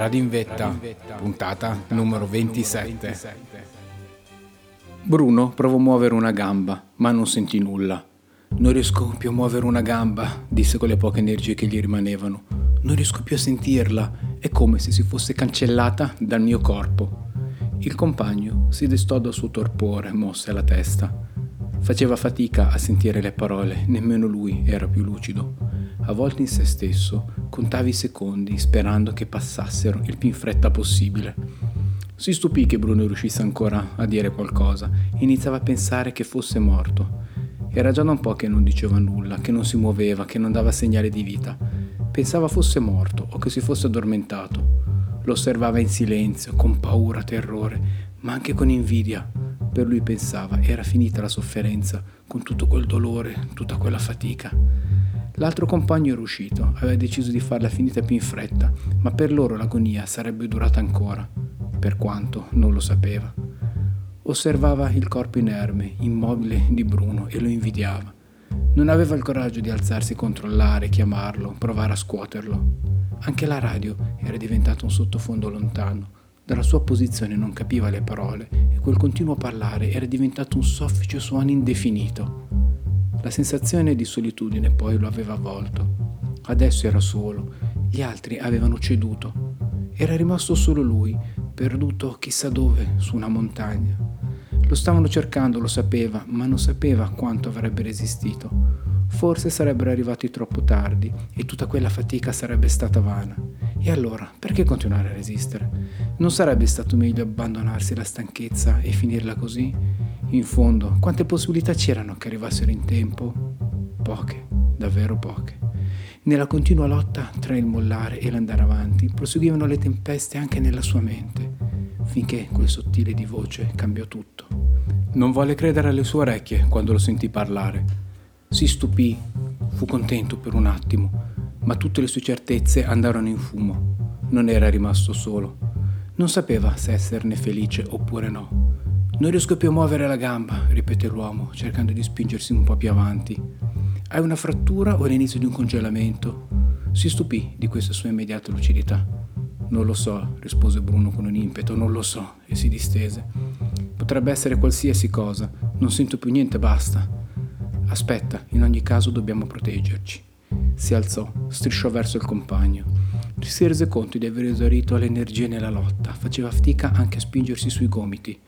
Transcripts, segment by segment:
Radio in Vetta, puntata numero 27. Bruno provò a muovere una gamba, ma non sentì nulla. Non riesco più a muovere una gamba, disse con le poche energie che gli rimanevano. Non riesco più a sentirla, è come se si fosse cancellata dal mio corpo. Il compagno si destò dal suo torpore, mosse la testa. Faceva fatica a sentire le parole, nemmeno lui era più lucido. Avvolto in se stesso, contava i secondi, sperando che passassero il più in fretta possibile. Si stupì che Bruno riuscisse ancora a dire qualcosa e iniziava a pensare che fosse morto. Era già da un po' che non diceva nulla, che non si muoveva, che non dava segnale di vita. Pensava fosse morto o che si fosse addormentato. Lo osservava in silenzio, con paura, terrore, ma anche con invidia per lui pensava era finita la sofferenza, con tutto quel dolore, tutta quella fatica. L'altro compagno era uscito, aveva deciso di farla finita più in fretta, ma per loro l'agonia sarebbe durata ancora, per quanto non lo sapeva. Osservava il corpo inerme, immobile di Bruno e lo invidiava. Non aveva il coraggio di alzarsi, controllare, chiamarlo, provare a scuoterlo. Anche la radio era diventata un sottofondo lontano dalla sua posizione non capiva le parole e quel continuo parlare era diventato un soffice suono indefinito. La sensazione di solitudine poi lo aveva avvolto. Adesso era solo, gli altri avevano ceduto. Era rimasto solo lui, perduto chissà dove, su una montagna. Lo stavano cercando, lo sapeva, ma non sapeva quanto avrebbe resistito. Forse sarebbero arrivati troppo tardi e tutta quella fatica sarebbe stata vana. E allora, perché continuare a resistere? Non sarebbe stato meglio abbandonarsi alla stanchezza e finirla così? In fondo, quante possibilità c'erano che arrivassero in tempo? Poche, davvero poche. Nella continua lotta tra il mollare e l'andare avanti, proseguivano le tempeste anche nella sua mente, finché quel sottile di voce cambiò tutto. Non volle credere alle sue orecchie quando lo sentì parlare. Si stupì, fu contento per un attimo, ma tutte le sue certezze andarono in fumo. Non era rimasto solo non sapeva se esserne felice oppure no. Non riesco più a muovere la gamba, ripete l'uomo, cercando di spingersi un po' più avanti. Hai una frattura o l'inizio di un congelamento? Si stupì di questa sua immediata lucidità. Non lo so, rispose Bruno con un impeto, non lo so, e si distese. Potrebbe essere qualsiasi cosa, non sento più niente, basta. Aspetta, in ogni caso dobbiamo proteggerci. Si alzò, strisciò verso il compagno. Si rese conto di aver esaurito l'energia nella lotta, faceva fatica anche a spingersi sui gomiti.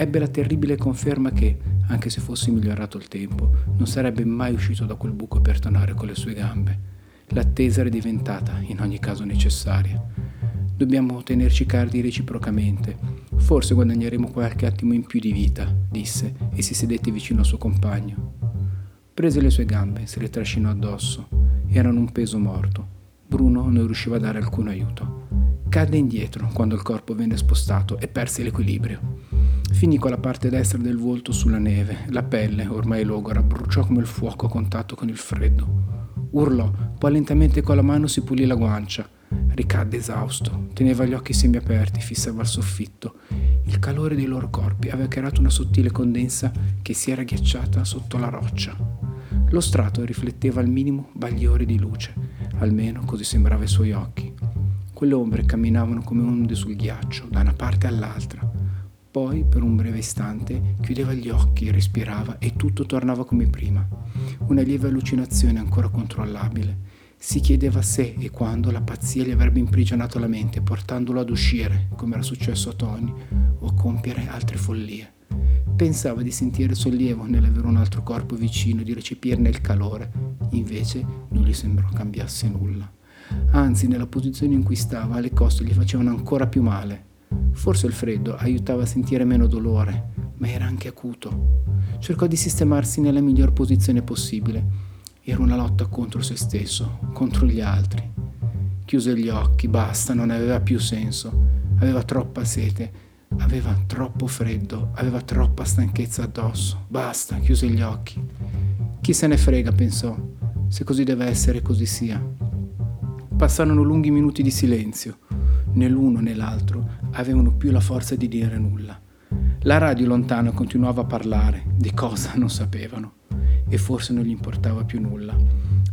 Ebbe la terribile conferma che, anche se fosse migliorato il tempo, non sarebbe mai uscito da quel buco per tornare con le sue gambe. L'attesa era diventata, in ogni caso, necessaria. Dobbiamo tenerci cardi reciprocamente. Forse guadagneremo qualche attimo in più di vita, disse e si sedette vicino al suo compagno. Prese le sue gambe, se le trascinò addosso. Erano un peso morto Bruno non riusciva a dare alcun aiuto. Cadde indietro quando il corpo venne spostato e perse l'equilibrio. Finì con la parte destra del volto sulla neve, la pelle, ormai logora, bruciò come il fuoco a contatto con il freddo. Urlò, poi lentamente con la mano si pulì la guancia. Ricadde esausto, teneva gli occhi semiaperti, fissava il soffitto. Il calore dei loro corpi aveva creato una sottile condensa che si era ghiacciata sotto la roccia. Lo strato rifletteva al minimo bagliori di luce almeno così sembrava ai suoi occhi. Quelle ombre camminavano come onde sul ghiaccio, da una parte all'altra. Poi, per un breve istante, chiudeva gli occhi, respirava e tutto tornava come prima. Una lieve allucinazione ancora controllabile. Si chiedeva se e quando la pazzia gli avrebbe imprigionato la mente, portandolo ad uscire, come era successo a Tony, o a compiere altre follie. Pensava di sentire sollievo nell'avere un altro corpo vicino, di recepirne il calore. Invece non gli sembrò cambiasse nulla. Anzi, nella posizione in cui stava, le costole gli facevano ancora più male. Forse il freddo aiutava a sentire meno dolore, ma era anche acuto. Cercò di sistemarsi nella miglior posizione possibile. Era una lotta contro se stesso, contro gli altri. Chiuse gli occhi, basta, non aveva più senso. Aveva troppa sete Aveva troppo freddo, aveva troppa stanchezza addosso. Basta, chiuse gli occhi. Chi se ne frega, pensò. Se così deve essere, così sia. Passarono lunghi minuti di silenzio. Né l'uno né l'altro avevano più la forza di dire nulla. La radio lontana continuava a parlare, di cosa non sapevano, e forse non gli importava più nulla.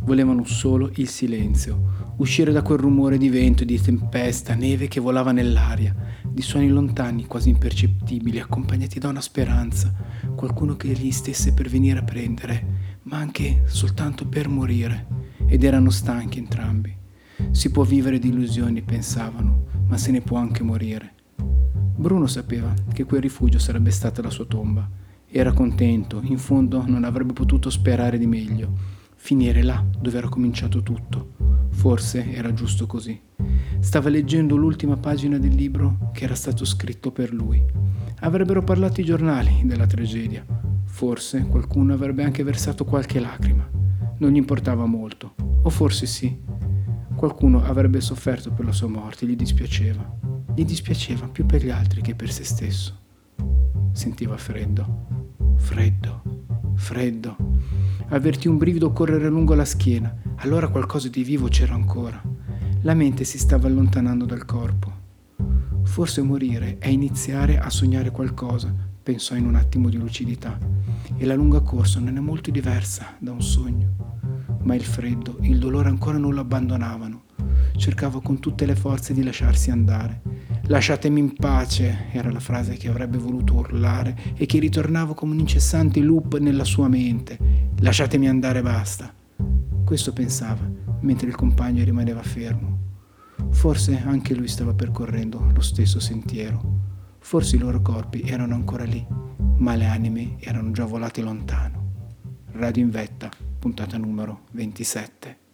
volevano solo il silenzio, uscire da quel rumore di vento, di tempesta, neve che volava nell'aria, di suoni lontani, quasi impercettibili, accompagnati da una speranza, qualcuno che gli stesse per venire a prendere, ma anche soltanto per morire. Ed erano stanchi entrambi. Si può vivere di illusioni, pensavano, ma se ne può anche morire. Bruno sapeva che quel rifugio sarebbe stata la sua tomba. Era contento, in fondo non avrebbe potuto sperare di meglio finire là dove era cominciato tutto. Forse era giusto così. Stava leggendo l'ultima pagina del libro che era stato scritto per lui. Avrebbero parlato i giornali della tragedia. Forse qualcuno avrebbe anche versato qualche lacrima. Non gli importava molto. O forse sì. Qualcuno avrebbe sofferto per la sua morte, gli dispiaceva. Gli dispiaceva più per gli altri che per se stesso. Sentiva freddo. Freddo. Freddo avvertì un brivido correre lungo la schiena. Allora qualcosa di vivo c'era ancora. La mente si stava allontanando dal corpo. Forse morire è iniziare a sognare qualcosa, pensò in un attimo di lucidità. E la lunga corsa non è molto diversa da un sogno. Ma il freddo, il dolore ancora non lo abbandonavano. Cercava con tutte le forze di lasciarsi andare. Lasciatemi in pace era la frase che avrebbe voluto urlare e che ritornava come un incessante loop nella sua mente Lasciatemi andare, basta. Questo pensava, mentre il compagno rimaneva fermo. Forse anche lui stava percorrendo lo stesso sentiero. Forse i loro corpi erano ancora lì, ma le anime erano già volate lontano. Radio in vetta, puntata numero 27.